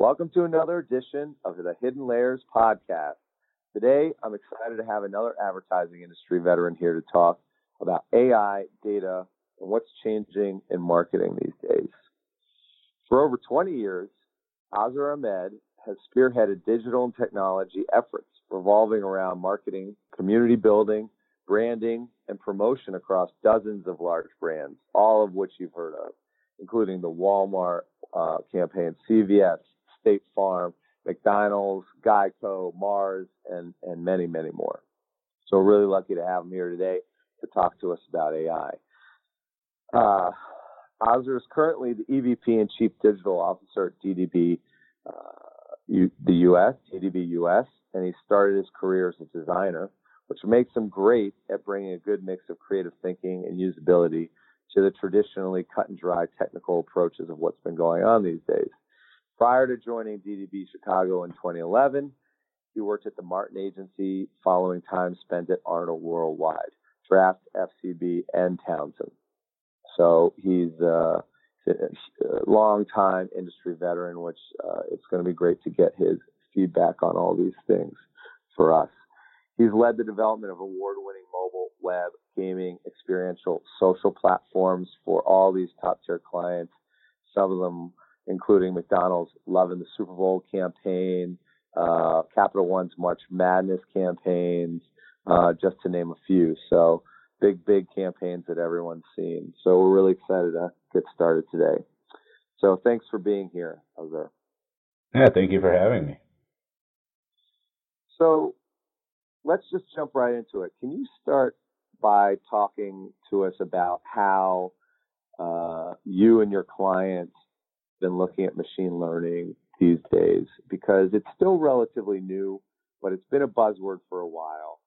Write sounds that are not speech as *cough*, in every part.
Welcome to another edition of the Hidden Layers podcast. Today, I'm excited to have another advertising industry veteran here to talk about AI, data, and what's changing in marketing these days. For over 20 years, Azher Ahmed has spearheaded digital and technology efforts revolving around marketing, community building, branding, and promotion across dozens of large brands, all of which you've heard of, including the Walmart uh, campaign, CVS, State Farm, McDonald's, Geico, Mars, and, and many, many more. So we're really lucky to have him here today to talk to us about AI. Uh, Azher is currently the EVP and Chief Digital Officer at DDB, uh, U, the US, DDB US, and he started his career as a designer, which makes him great at bringing a good mix of creative thinking and usability to the traditionally cut and dry technical approaches of what's been going on these days. Prior to joining DDB Chicago in 2011, he worked at the Martin Agency following time spent at Arnold Worldwide, Draft, FCB, and Townsend. So he's a long time industry veteran, which uh, it's going to be great to get his feedback on all these things for us. He's led the development of award winning mobile, web, gaming, experiential, social platforms for all these top tier clients. Some of them including McDonald's loving the Super Bowl campaign, uh, Capital One's March Madness campaigns, uh, just to name a few. So big, big campaigns that everyone's seen. So we're really excited to get started today. So thanks for being here, Azher. Yeah, thank you for having me. So let's just jump right into it. Can you start by talking to us about how uh, you and your clients been looking at machine learning these days because it's still relatively new, but it's been a buzzword for a while.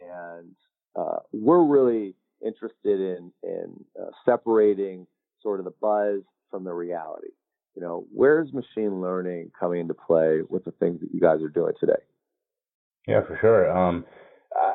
And uh, we're really interested in, in uh, separating sort of the buzz from the reality. You know, where's machine learning coming into play with the things that you guys are doing today? Yeah, for sure. Um,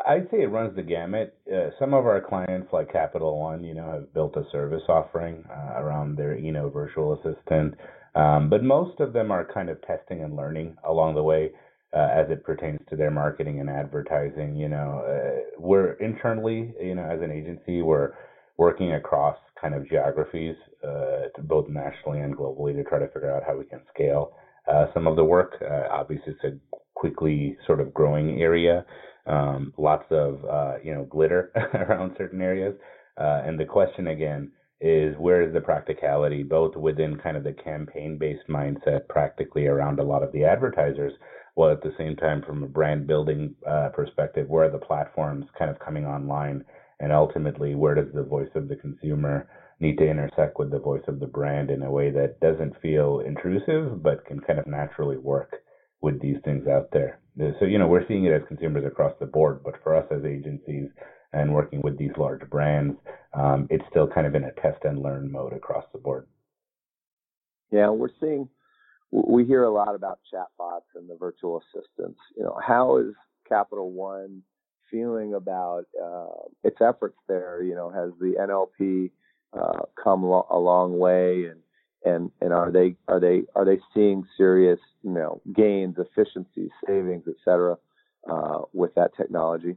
I'd say it runs the gamut. Uh, some of our clients, like Capital One, you know, have built a service offering uh, around their Eno virtual assistant, um, but most of them are kind of testing and learning along the way uh, as it pertains to their marketing and advertising. You know, uh, we're internally, you know, as an agency, we're working across kind of geographies, uh, both nationally and globally, to try to figure out how we can scale uh, some of the work. obviously, it's a quickly sort of growing area um, lots of uh, you know glitter *laughs* around certain areas. Uh, and the question again is where is the practicality, both within kind of the campaign-based mindset, practically around a lot of the advertisers, while at the same time from a brand building uh, perspective, where are the platforms kind of coming online, and ultimately where does the voice of the consumer need to intersect with the voice of the brand in a way that doesn't feel intrusive but can kind of naturally work with these things out there. So, you know, we're seeing it as consumers across the board, but for us as agencies and working with these large brands, um, it's still kind of in a test and learn mode across the board. Yeah, we're seeing, we hear a lot about chatbots and the virtual assistants. You know, how is Capital One feeling about uh, its efforts there? You know, has the NLP uh, come lo- a long way and and and are they are they are they seeing serious you know gains, efficiencies, savings, et cetera, uh, with that technology?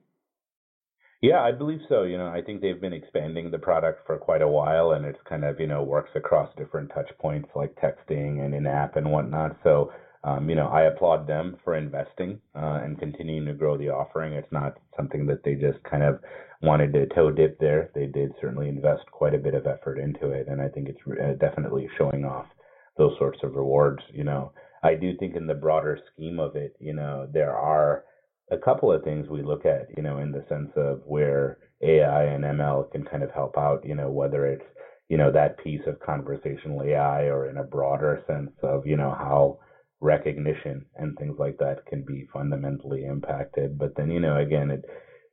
Yeah, I believe so. You know, I think they've been expanding the product for quite a while, and it's kind of you know works across different touch points like texting and in app and whatnot. So um, you know, I applaud them for investing uh, and continuing to grow the offering. It's not something that they just kind of wanted to toe dip there. They did certainly invest quite a bit of effort into it, and I think it's uh, definitely showing off those sorts of rewards. You know, I do think in the broader scheme of it, you know, there are a couple of things we look at, you know, in the sense of where AI and ML can kind of help out, you know, whether it's, you know, that piece of conversational AI or in a broader sense of, you know, how recognition and things like that can be fundamentally impacted. But then, you know, again, it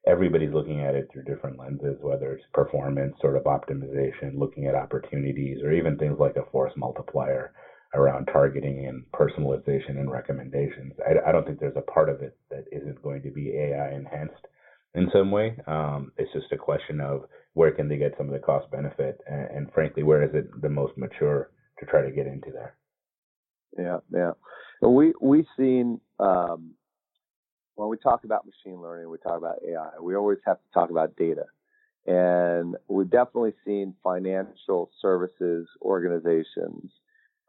everybody's looking at it through different lenses, whether it's performance, sort of optimization, looking at opportunities, or even things like a force multiplier around targeting and personalization and recommendations. I, I don't think there's a part of it that isn't going to be AI enhanced in some way. Um, it's just a question of where can they get some of the cost benefit, and, and frankly, where is it the most mature to try to get into there. Yeah, yeah. We we've seen um, when we talk about machine learning, we talk about AI. We always have to talk about data, and we've definitely seen financial services organizations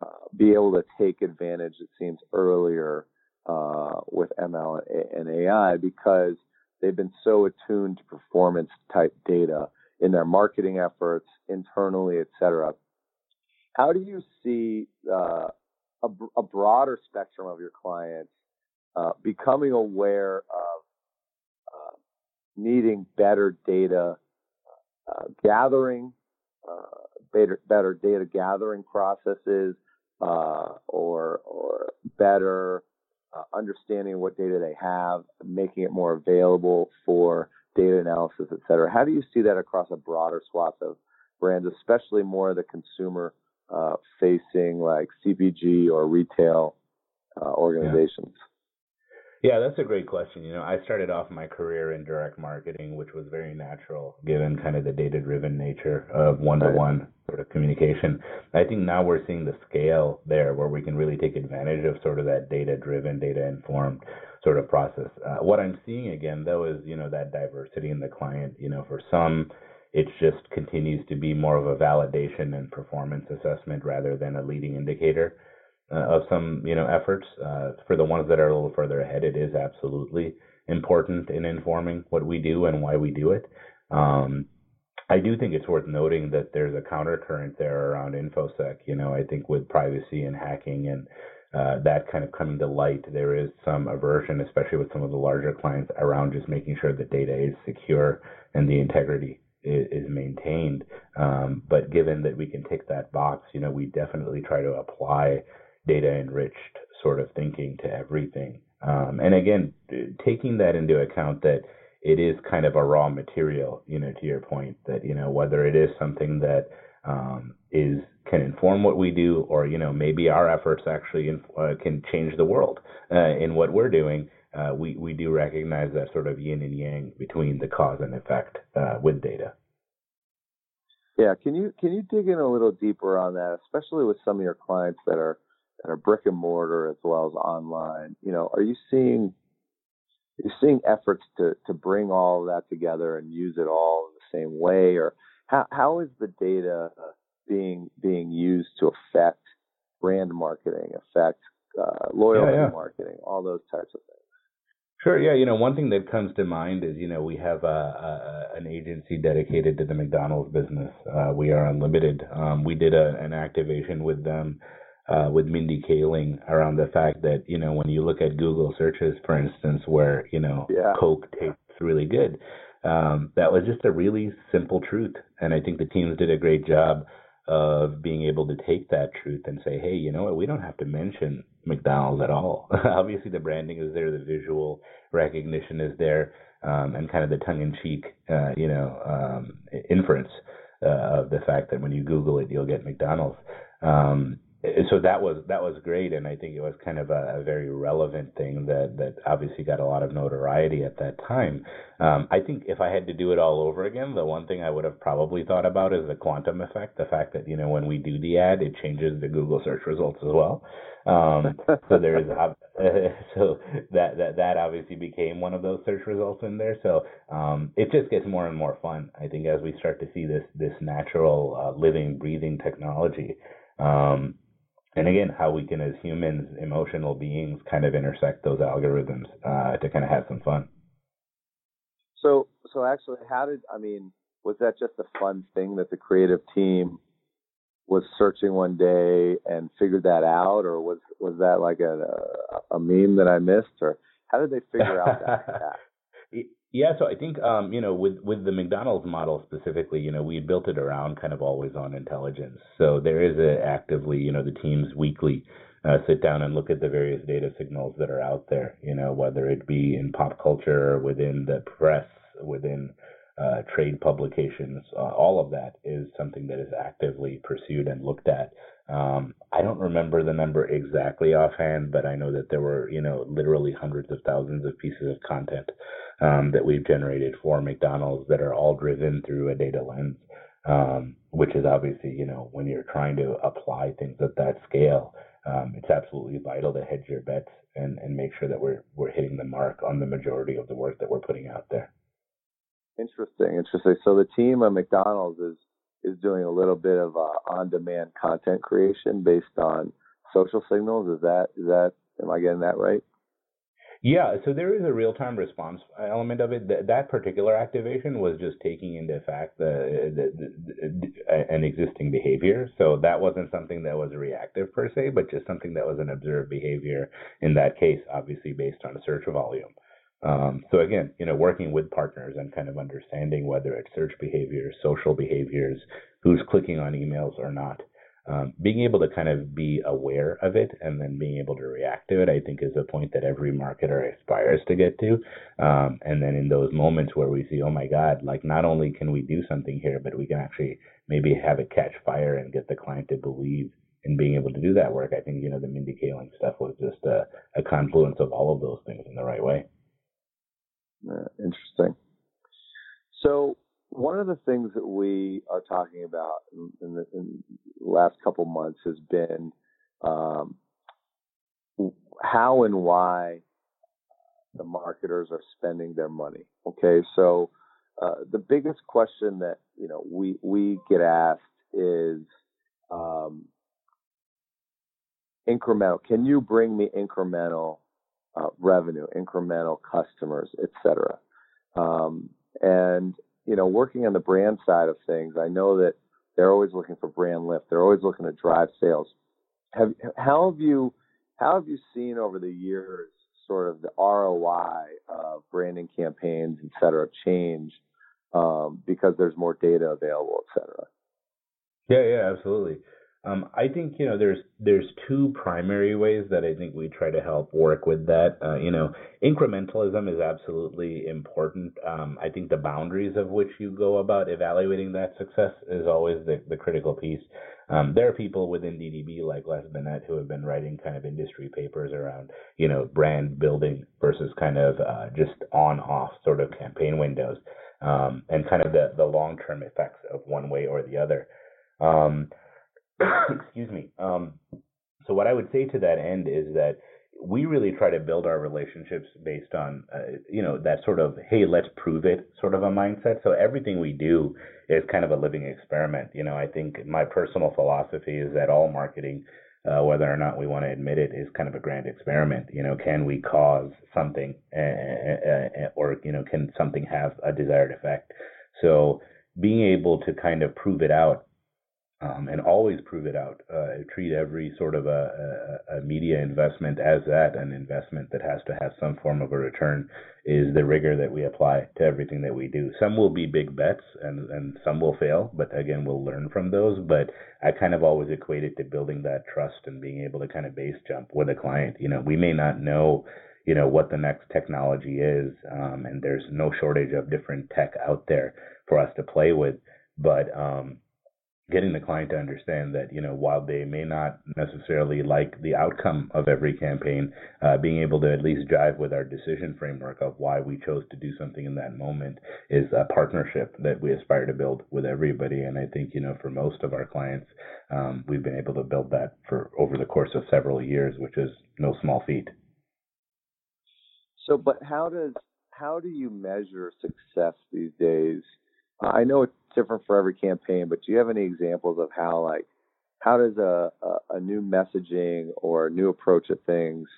uh, be able to take advantage. It seems earlier uh, with ML and AI because they've been so attuned to performance type data in their marketing efforts internally, et cetera. How do you see uh, a, a, broader spectrum of your clients uh, becoming aware of uh, needing better data uh, gathering, uh, better, better, data gathering processes, uh, or or better understanding what data they have, making it more available for data analysis, et cetera. How do you see that across a broader swath of brands, especially more of the consumer uh, facing like CPG or retail uh, organizations? Yeah. Yeah, that's a great question. You know, I started off my career in direct marketing, which was very natural given kind of the data driven nature of one to one sort of communication. I think now we're seeing the scale there where we can really take advantage of sort of that data driven, data informed sort of process. Uh, what I'm seeing again though is, you know, that diversity in the client, you know, for some, it just continues to be more of a validation and performance assessment rather than a leading indicator uh, of some you know efforts. Uh, for the ones that are a little further ahead, it is absolutely important in informing what we do and why we do it. Um, I do think it's worth noting that there's a countercurrent there around infosec. You know, I think with privacy and hacking and uh, that kind of coming to light, there is some aversion, especially with some of the larger clients, around just making sure the data is secure and the integrity is, maintained. Um, but given that we can tick that box, you know, we definitely try to apply data enriched sort of thinking to everything. Um, and again, taking that into account that it is kind of a raw material, you know, to your point that, you know, whether it is something that um, is can inform what we do, or you know maybe our efforts actually uh, can change the world uh, in what we're doing uh, we we do recognize that sort of yin and yang between the cause and effect uh, with data. Yeah, can you can you dig in a little deeper on that, especially with some of your clients that are that are brick and mortar as well as online? You know, are you seeing are you seeing efforts to to bring all of that together and use it all in the same way, or how how is the data being being used to affect brand marketing, affect uh, loyalty yeah, yeah. marketing, all those types of things? Sure. Yeah. You know, one thing that comes to mind is, you know, we have a, a an agency dedicated to the McDonald's business. Uh, we are unlimited. Um, we did a, an activation with them, uh, with Mindy Kaling around the fact that, you know, when you look at Google searches, for instance, where, you know, yeah. Coke tastes really good, um, that was just a really simple truth. And I think the teams did a great job of being able to take that truth and say, hey, you know what, we don't have to mention McDonald's at all. *laughs* Obviously, the branding is there, the visual recognition is there, um, and kind of the tongue-in-cheek, uh, you know, um, inference uh, of the fact that when you Google it, you'll get McDonald's. Um, so that was that was great, and I think it was kind of a, a, very relevant thing that that obviously got a lot of notoriety at that time. Um, I think if I had to do it all over again, the one thing I would have probably thought about is the quantum effect, the fact that you know when we do the ad, it changes the Google search results as well. Um, *laughs* so there is uh, *laughs* so that that that obviously became one of those search results in there. So um, it just gets more and more fun. I think as we start to see this this natural uh, living, breathing technology. Um, and again, how we can, as humans, emotional beings, kind of intersect those algorithms uh, to kind of have some fun. So, so actually, how did I mean? Was that just a fun thing that the creative team was searching one day and figured that out, or was was that like a a, a meme that I missed, or how did they figure out that? *laughs* Yeah, so I think um, you know with with the McDonald's model specifically, you know, we built it around kind of always on intelligence. So there is a actively, you know, the teams weekly uh, sit down and look at the various data signals that are out there. You know, whether it be in pop culture, within the press, within uh, trade publications, uh, all of that is something that is actively pursued and looked at. Um, I don't remember the number exactly offhand, but I know that there were, you know, literally hundreds of thousands of pieces of content um, that we've generated for McDonald's that are all driven through a data lens, um, which is obviously, you know, when you're trying to apply things at that scale, um, it's absolutely vital to hedge your bets and, and make sure that we're we're hitting the mark on the majority of the work that we're putting out there. Interesting, interesting. So the team at McDonald's is is doing a little bit of uh, on-demand content creation based on social signals. Is that is that am I getting that right? Yeah, so there is a real-time response element of it. That, that particular activation was just taking into fact the, the, the, the, an existing behavior. So that wasn't something that was reactive per se, but just something that was an observed behavior. In that case, obviously based on a search volume. Um, so again, you know, working with partners and kind of understanding whether it's search behaviors, social behaviors, who's clicking on emails or not um, being able to kind of be aware of it and then being able to react to it, I think, is a point that every marketer aspires to get to. Um, and then in those moments where we see, oh my God, like not only can we do something here, but we can actually maybe have it catch fire and get the client to believe in being able to do that work. I think, you know, the Mindy Kaling stuff was just a, a confluence of all of those things in the right way. Uh, interesting. So, one of the things that we are talking about in, the, in the, last couple months has been um, how and why the marketers are spending their money. Okay, so uh, the biggest question that you know we we get asked is um, incremental. Can you bring me incremental uh, revenue, incremental customers, etc. Um, and you know, working on the brand side of things, I know that they're always looking for brand lift. They're always looking to drive sales. Have how have you how have you seen over the years sort of the ROI of branding campaigns, et cetera, change um, because there's more data available, et cetera? Yeah, yeah, absolutely. Um, I think you know there's there's two primary ways that I think we try to help work with that. Uh, you know, incrementalism is absolutely important. Um, I think the boundaries of which you go about evaluating that success is always the, the critical piece. Um, there are people within DDB like Les Binet who have been writing kind of industry papers around you know brand building versus kind of uh, just on off sort of campaign windows um, and kind of the the long term effects of one way or the other. *coughs* Excuse me. Um, so what I would say to that end is that we really try to build our relationships based on, uh, you know, that sort of, hey, let's prove it sort of a mindset. So everything we do is kind of a living experiment. You know, I think my personal philosophy is that all marketing, uh, whether or not we want to admit it, is kind of a grand experiment. You know, can we cause something, uh or you know, can something have a desired effect? So being able to kind of prove it out um, and always prove it out. Uh, treat every sort of a, a, a, media investment as that, an investment that has to have some form of a return, is the rigor that we apply to everything that we do. Some will be big bets and, and some will fail, but again, we'll learn from those. But I kind of always equate it to building that trust and being able to kind of base jump with a client. You know, we may not know you know what the next technology is um, and there's no shortage of different tech out there for us to play with but um, getting the client to understand that you know while they may not necessarily like the outcome of every campaign uh, being able to at least drive with our decision framework of why we chose to do something in that moment is a partnership that we aspire to build with everybody. And i think you know for most of our clients um, we've been able to build that for over the course of several years which is no small feat. So but how does how do you measure success these days I know it's different for every campaign, but do you have any examples of how like how does a, a, a new messaging or a new approach at things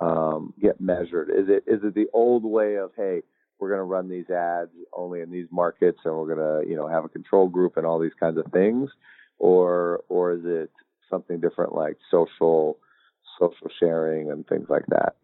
um, get measured? Is it is it the old way of hey, we're going to run these ads only in these markets, and we're going to you know have a control group and all these kinds of things, or or is it something different like social social sharing and things like that?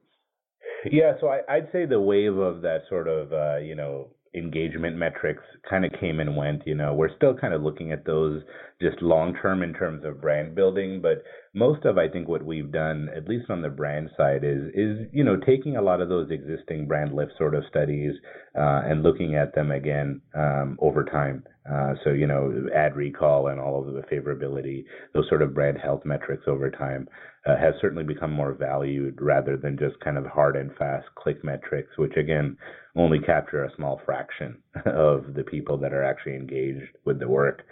Yeah, so I, would say the wave of that sort of uh, you know engagement metrics kind of came and went. You know, we're still kind of looking at those just long term in terms of brand building, but most of I think what we've done, at least on the brand side, is is you know taking a lot of those existing brand lift sort of studies uh, and looking at them again um, over time. Uh, so you know, ad recall and all of the favorability, those sort of brand health metrics over time uh, has certainly become more valued rather than just kind of hard and fast click metrics, which again only capture a small fraction *laughs* of the people that are actually engaged with the work.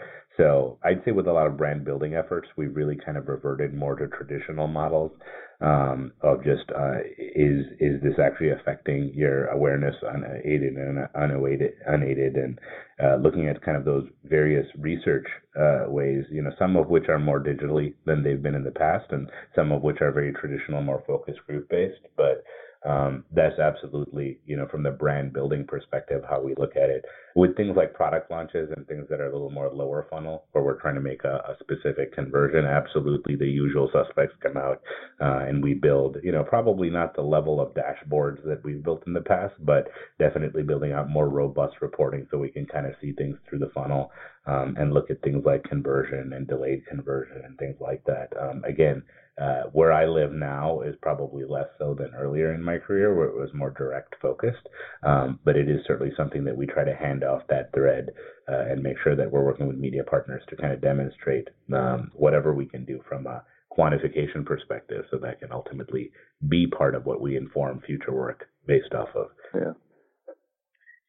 So I'd say with a lot of brand building efforts, we've really kind of reverted more to traditional models um, of just uh, is is this actually affecting your awareness unaided and unaided, unaided and uh, looking at kind of those various research uh, ways, you know, some of which are more digitally than they've been in the past, and some of which are very traditional, more focus group based, but um, that's absolutely, you know, from the brand building perspective, how we look at it. With things like product launches and things that are a little more lower funnel, where we're trying to make a, a specific conversion, absolutely the usual suspects come out uh, and we build, you know, probably not the level of dashboards that we've built in the past, but definitely building out more robust reporting so we can kind of see things through the funnel um, and look at things like conversion and delayed conversion and things like that. Um, again, uh, where I live now is probably less so than earlier in my career, where it was more direct focused. Um, but it is certainly something that we try to hand off that thread uh, and make sure that we're working with media partners to kind of demonstrate um, whatever we can do from a quantification perspective, so that can ultimately be part of what we inform future work based off of. Yeah.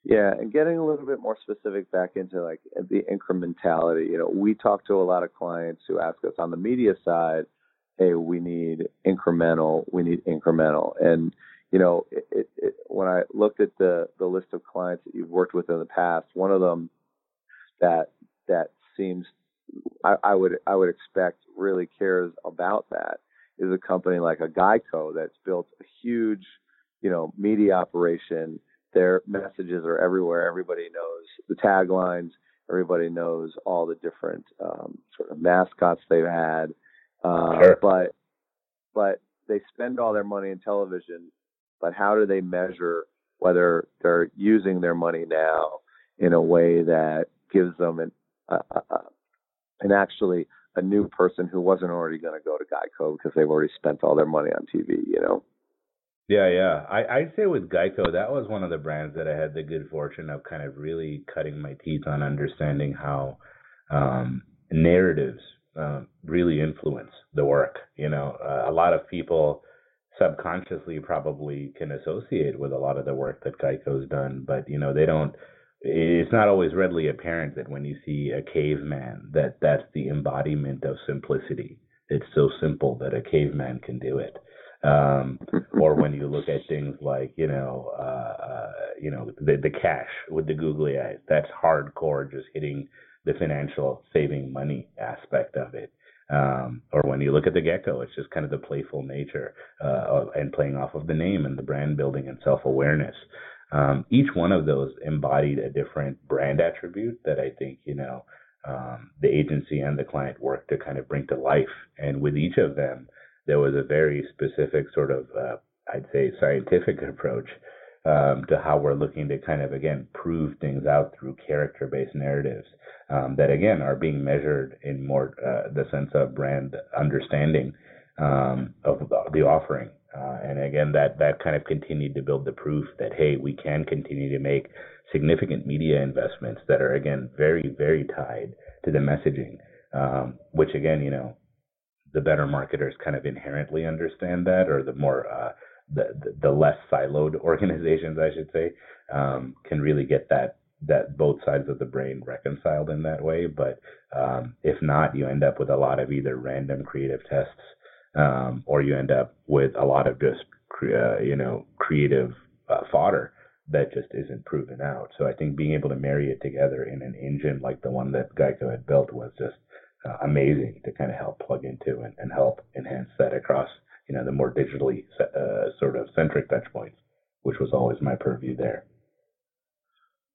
Yeah, and getting a little bit more specific back into like the incrementality. You know, we talk to a lot of clients who ask us on the media side hey, we need incremental, we need incremental. And, you know, it, it, when I looked at the, the list of clients that you've worked with in the past, one of them that, that seems, I, I would, I would expect really cares about that is a company like a Geico that's built a huge, you know, media operation. Their messages are everywhere. Everybody knows the taglines. Everybody knows all the different um, sort of mascots they've had. Uh, sure. But but they spend all their money in television. But how do they measure whether they're using their money now in a way that gives them an uh, uh, and actually a new person who wasn't already going to go to Geico because they've already spent all their money on TV, you know? Yeah, yeah. I, I'd say with Geico, that was one of the brands that I had the good fortune of kind of really cutting my teeth on understanding how um, narratives um, really influence the work. You know, uh, a lot of people subconsciously probably can associate with a lot of the work that Geico's done, but you know they don't. It's not always readily apparent that when you see a caveman, that that's the embodiment of simplicity. It's so simple that a caveman can do it. Um, *laughs* or when you look at things like you know, uh, uh, you know, the the cash with the googly eyes. That's hardcore, just hitting the financial saving money aspect of it. Um, or when you look at the gecko, it's just kind of the playful nature uh, of, and playing off of the name and the brand building and self awareness. Um, each one of those embodied a different brand attribute that I think you know um, the agency and the client work to kind of bring to life. And with each of them, there was a very specific sort of uh, I'd say scientific *laughs* approach um, to how we're looking to kind of again prove things out through character-based narratives um, that again are being measured in more uh, the sense of brand understanding um, of the offering. Uh, and again, that that kind of continued to build the proof that hey, we can continue to make significant media investments that are again very very tied to the messaging, um, which again, you know, the better marketers kind of inherently understand that, or the more uh, the, the less siloed *laughs* organizations, I should say, um, can really get that that both sides of the brain reconciled in that way. But um, if not, you end up with a lot of either random creative tests, um, or you end up with a lot of just uh, you know creative uh, fodder that just isn't proven out. So I think being able to marry it together in an engine like the one that Geico had built was just uh, amazing to kind of help plug into and, and help enhance that across you know, the more digitally uh, sort of centric touch points, which was always my purview there.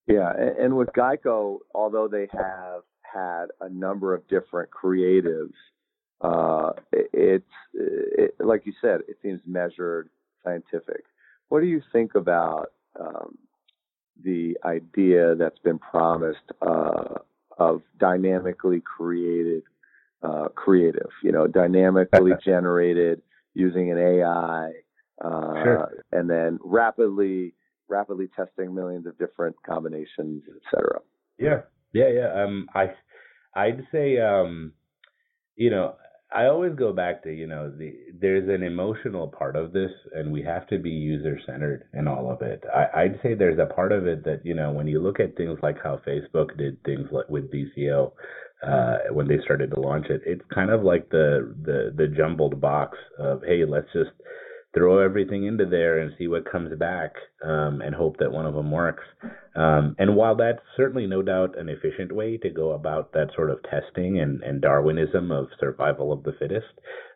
Yeah, and with Geico, although they have had a number of different creatives, uh, it's it, like you said, it seems measured, scientific. What do you think about um, the idea that's been promised uh, of dynamically created uh, creative? You know, dynamically generated using an AI, uh, sure. and then rapidly rapidly testing millions of different combinations, et cetera. Yeah, yeah, yeah. Um, I I'd say um, you know, I always go back to you know the there's an emotional part of this, and we have to be user centered in all of it. I, I'd say there's a part of it that you know when you look at things like how Facebook did things like with VCO, uh, when they started to launch it. It's kind of like the the the jumbled box of hey, let's just throw everything into there and see what comes back um, and hope that one of them works. Um, and while that's certainly no doubt an efficient way to go about that sort of testing and, and Darwinism of survival of the fittest,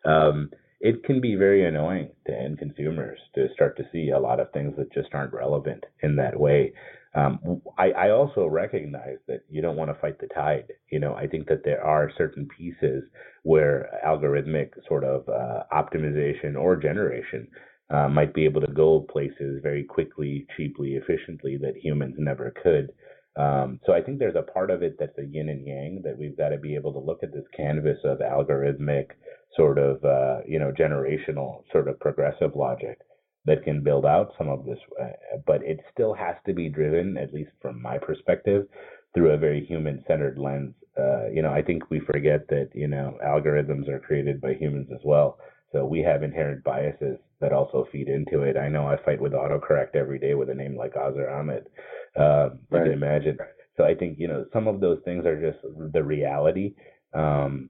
um, it can be very annoying to end consumers to start to see a lot of things that just aren't relevant in that way. Um, I, I also recognize that you don't want to fight the tide. You know, I think that there are certain pieces where algorithmic sort of uh, optimization or generation uh, might be able to go places very quickly, cheaply, efficiently that humans never could. Um, so I think there's a part of it that's a yin and yang that we've got to be able to look at this canvas of algorithmic sort of uh, you know generational sort of progressive logic that can build out some of this, uh, but it still has to be driven, at least from my perspective, through a very human-centered lens. Uh, you know, I think we forget that you know algorithms are created by humans as well, so we have inherent biases that also feed into it. I know I fight with autocorrect every day with a name like Azher Ahmed. Uh, you can imagine. So I think you know some of those things are just the reality. Um,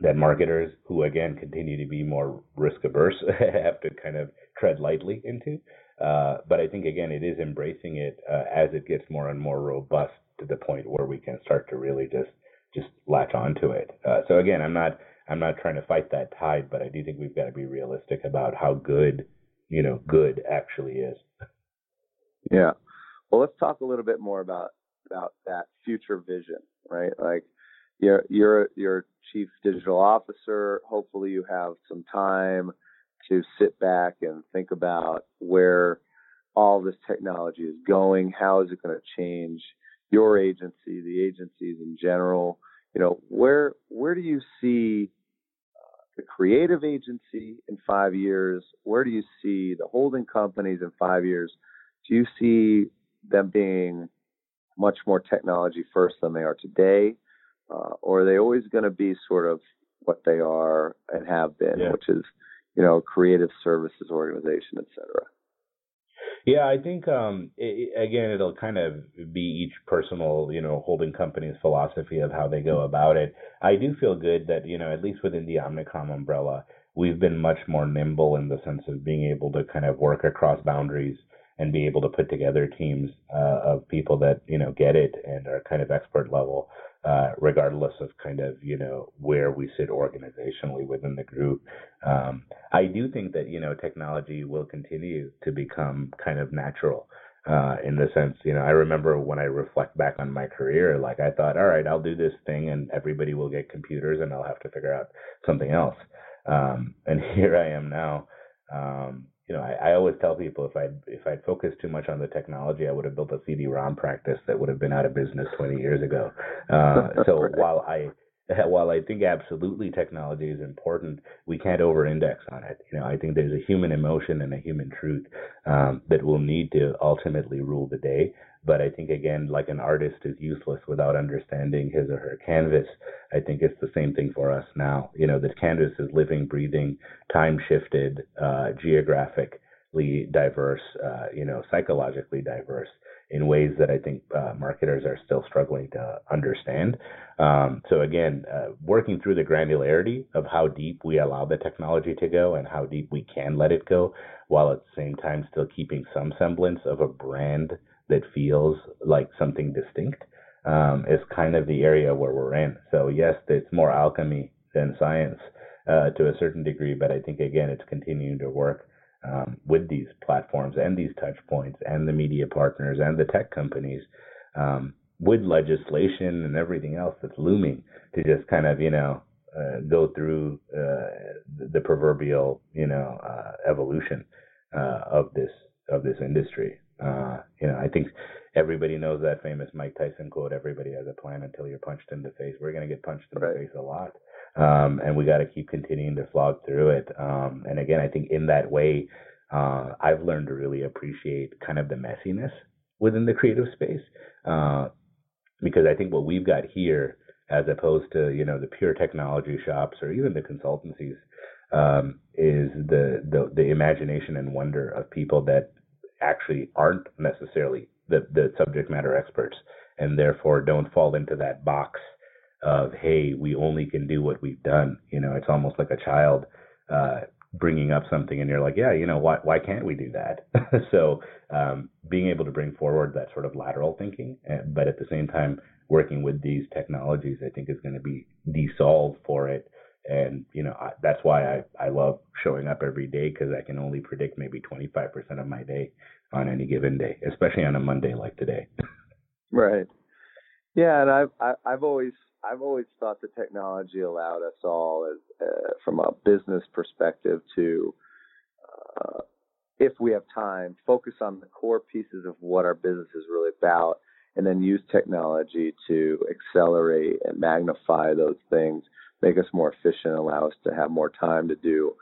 that marketers who again continue to be more risk averse *laughs* have to kind of tread lightly into. Uh, but I think again it is embracing it uh, as it gets more and more robust to the point where we can start to really just just latch onto it. Uh, so again, I'm not I'm not trying to fight that tide, but I do think we've got to be realistic about how good you know good actually is. Yeah. Well, let's talk a little bit more about about that future vision, right? Like you're you're you're chief digital officer. Hopefully, you have some time to sit back and think about where all this technology is going. How is it going to change your agency, the agencies in general? You know, where where do you see uh, the creative agency in five years? Where do you see the holding companies in five years? Do you see them being much more technology first than they are today? uh, or are they always going to be sort of what they are and have been, yeah. which is you know creative services organization, et cetera? Yeah, I think um, it, again it'll kind of be each personal you know holding company's philosophy of how they go about it. I do feel good that you know at least within the Omnicom umbrella, we've been much more nimble in the sense of being able to kind of work across boundaries and be able to put together teams uh, of people that you know get it and are kind of expert level uh, regardless of kind of you know where we sit organizationally within the group. Um, I do think that you know technology will continue to become kind of natural. Uh, in the sense, you know, I remember when I reflect back on my career, like I thought, all right, I'll do this thing and everybody will get computers and I'll have to figure out something else. Um, and *laughs* here I am now, um, you know, I, I always tell people if I if I'd focused too much on the technology, I would have built a CD-ROM practice that would have been out of business 20 years ago. Uh, *laughs* so right. while I *laughs* while I think absolutely technology is important, we can't over-index on it. You know, I think there's a human emotion and a human truth um, that will need to ultimately rule the day. But I think again, like an artist is useless without understanding his or her canvas. I think it's the same thing for us now. You know, the canvas is living, breathing, time shifted, uh, geographically diverse, uh, you know, psychologically diverse in ways that I think uh, marketers are still struggling to understand. Um, so again, uh, working through the granularity of how deep we allow the technology to go and how deep we can let it go, while at the same time still keeping some semblance of a brand that feels like something distinct, um, is kind of the area where we're in. So yes, it's more alchemy than science uh, to a certain degree, but I think again, it's continuing to work um, with these platforms and these touch points and the media partners and the tech companies um, with legislation and everything else that's looming to just kind of, you know, uh, go through uh, the proverbial, you know, uh, evolution uh, of this of this industry. Uh, you know, I think everybody knows that famous Mike Tyson quote: "Everybody has a plan until you're punched in the face." We're going to get punched in right. the face a lot, um, and we got to keep continuing to slog through it. Um, and again, I think in that way, uh, I've learned to really appreciate kind of the messiness within the creative space, uh, because I think what we've got here, as opposed to you know the pure technology shops or even the consultancies, um, is the, the the imagination and wonder of people that actually aren't necessarily the the subject matter experts and therefore don't fall into that box of hey, we only can do what we've done. You know, it's almost like a child uh, bringing up something, and you're like, yeah, you know, why why can't we do that? *laughs* so um, being able to bring forward that sort of lateral thinking, eh, but at the same time working with these technologies, I think is going to be the solve for it. And you know I, that's why I I love showing up every day because I can only predict maybe 25% of my day on any given day, especially on a Monday like today. *laughs* right. Yeah, and I've I've always I've always thought the technology allowed us all, as, uh, from a business perspective, to, uh, if we have time, focus on the core pieces of what our business is really about, and then use technology to accelerate and magnify those things, make us more efficient, allow us to have more time to do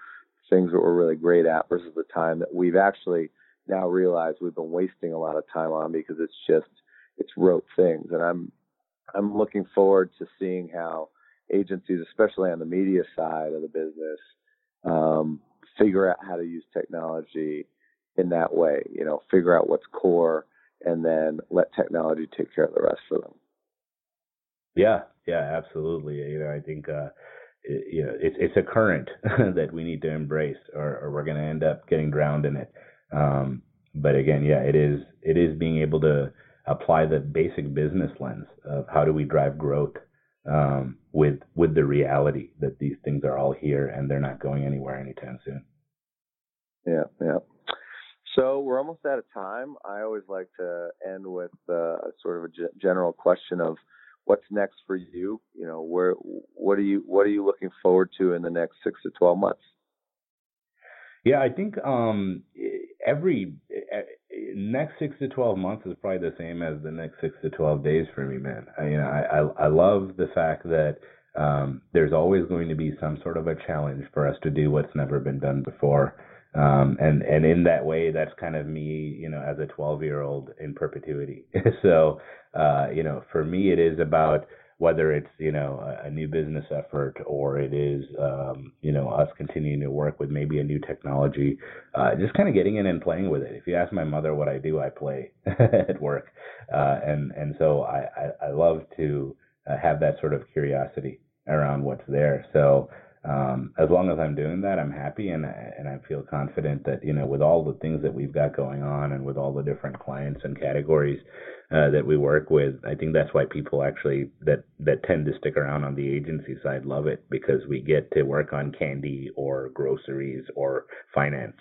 things that we're really great at versus the time that we've actually now realize we've been wasting a lot of time on because it's just it's rote things. And I'm I'm looking forward to seeing how agencies, especially on the media side of the business, um, figure out how to use technology in that way. You know, figure out what's core, and then let technology take care of the rest for them. Yeah, yeah, absolutely. You know, I think uh, you know it's it's a current *laughs* that we need to embrace, or, or we're going to end up getting drowned in it. Um, but again, yeah, it is it is being able to apply the basic business lens of how do we drive growth um, with with the reality that these things are all here and they're not going anywhere anytime soon. Yeah, yeah. So we're almost out of time. I always like to end with uh, sort of a g- general question of what's next for you. You know, where what are you what are you looking forward to in the next six to twelve months? Yeah, I think um, every next six to twelve months is probably the same as the next six to twelve days for me, man. I, you know, I I, I love the fact that um, there's always going to be some sort of a challenge for us to do what's never been done before. Um, and and in that way, that's kind of me, you know, as a 12 year old in perpetuity. *laughs* so, uh, you know, for me, it is about whether it's you know a, a new business effort or it is um, you know us continuing to work with maybe a new technology, uh, just kind of getting in and playing with it. If you ask my mother what I do, I play *laughs* at work, uh, and and so I, I, I love to uh, have that sort of curiosity around what's there. So um, as long as I'm doing that, I'm happy and and I feel confident that you know with all the things that we've got going on and with all the different clients and categories uh, that we work with, I think that's why people actually that that tend to stick around on the agency side love it because we get to work on candy or groceries or finance.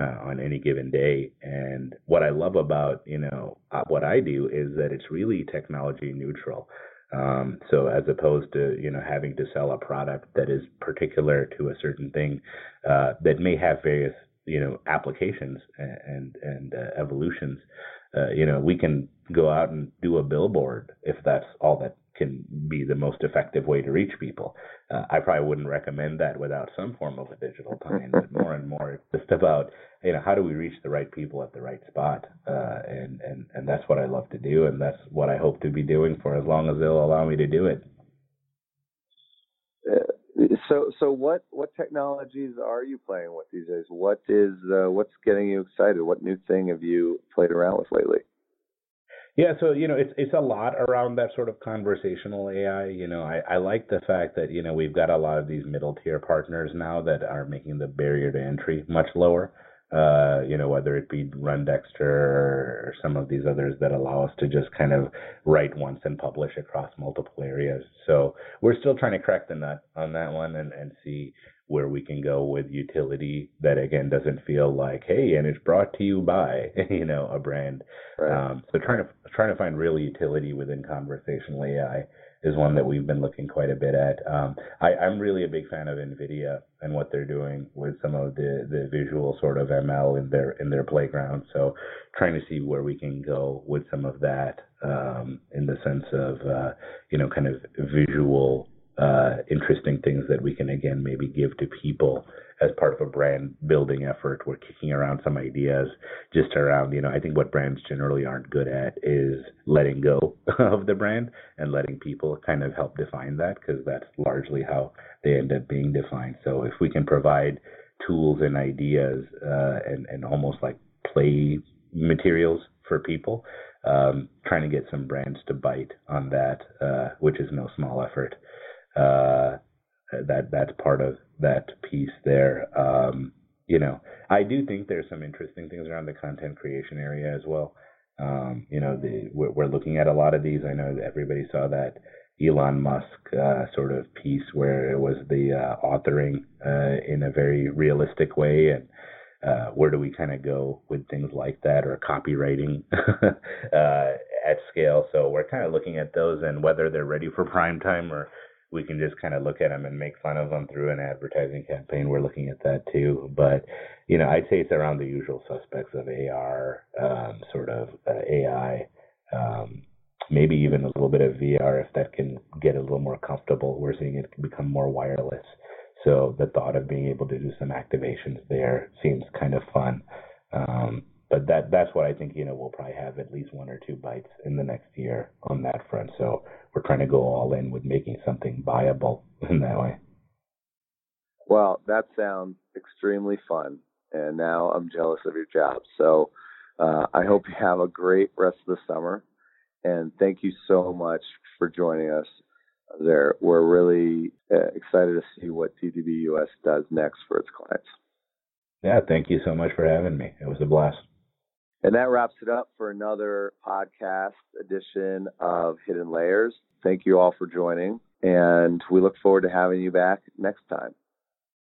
Uh, on any given day. And what I love about you know uh, what I do is that it's really technology neutral. Um, so as opposed to you know having to sell a product that is particular to a certain thing uh, that may have various you know applications and and, uh, evolutions, uh, you know we can go out and do a billboard if that's all that can be the most effective way to reach people. Uh, I probably wouldn't recommend that without some form of a digital tie-in, but more and more it's just about you know how do we reach the right people at the right spot, uh, and and and that's what I love to do, and that's what I hope to be doing for as long as they'll allow me to do it. Uh, so so what what technologies are you playing with these days? What is uh, what's getting you excited? What new thing have you played around with lately? Yeah, so you know, it's it's a lot around that sort of conversational AI. You know, I, I like the fact that you know we've got a lot of these middle tier partners now that are making the barrier to entry much lower. Uh, you know, whether it be Rundexter or some of these others that allow us to just kind of write once and publish across multiple areas. So we're still trying to crack the nut on that one and, and see where we can go with utility that again doesn't feel like hey and it's brought to you by *laughs* you know a brand. Right. um, so trying to trying to find real utility within conversational ai is one that we've been looking quite a bit at. Um, I, i'm really a big fan of nvidia and what they're doing with some of the the visual sort of ml in their in their playground. So trying to see where we can go with some of that um, in the sense of uh, you know kind of visual uh, interesting things that we can again maybe give to people as part of a brand building effort. We're kicking around some ideas just around, you know, I think what brands generally aren't good at is letting go *laughs* of the brand and letting people kind of help define that because that's largely how they end up being defined. So if we can provide tools and ideas uh, and, and almost like play materials for people um, trying to get some brands to bite on that, uh, which is no small effort. Uh, that that's part of that piece there. Um, you know, I do think there's some interesting things around the content creation area as well. Um, you know, the we're, we're, looking at a lot of these. I know everybody saw that Elon Musk uh, sort of piece where it was the uh, authoring uh, in a very realistic way and uh, where do we kind of go with things like that or copywriting *laughs* uh, at scale. So we're kind of looking at those and whether they're ready for prime time or we can just kind of look at them and make fun of them through an advertising campaign. We're looking at that too. But, you know, I'd say it's around the usual suspects of AR, um, sort of uh, AI, um, maybe even a little bit of VR if that can get a little more comfortable. We're seeing it become more wireless. So the thought of being able to do some activations there seems kind of fun. Um, but that that's what I think. You know, we'll probably have at least one or two bites in the next year on that front. So we're trying to go all in with making something viable *laughs* in that way. Well, that sounds extremely fun, and now I'm jealous of your job. So uh, I hope you have a great rest of the summer, and thank you so much for joining us. Azher, we're really uh, excited to see what DDB US does next for its clients. Yeah, thank you so much for having me. It was a blast. And that wraps it up for another podcast edition of Hidden Layers. Thank you all for joining, and we look forward to having you back next time.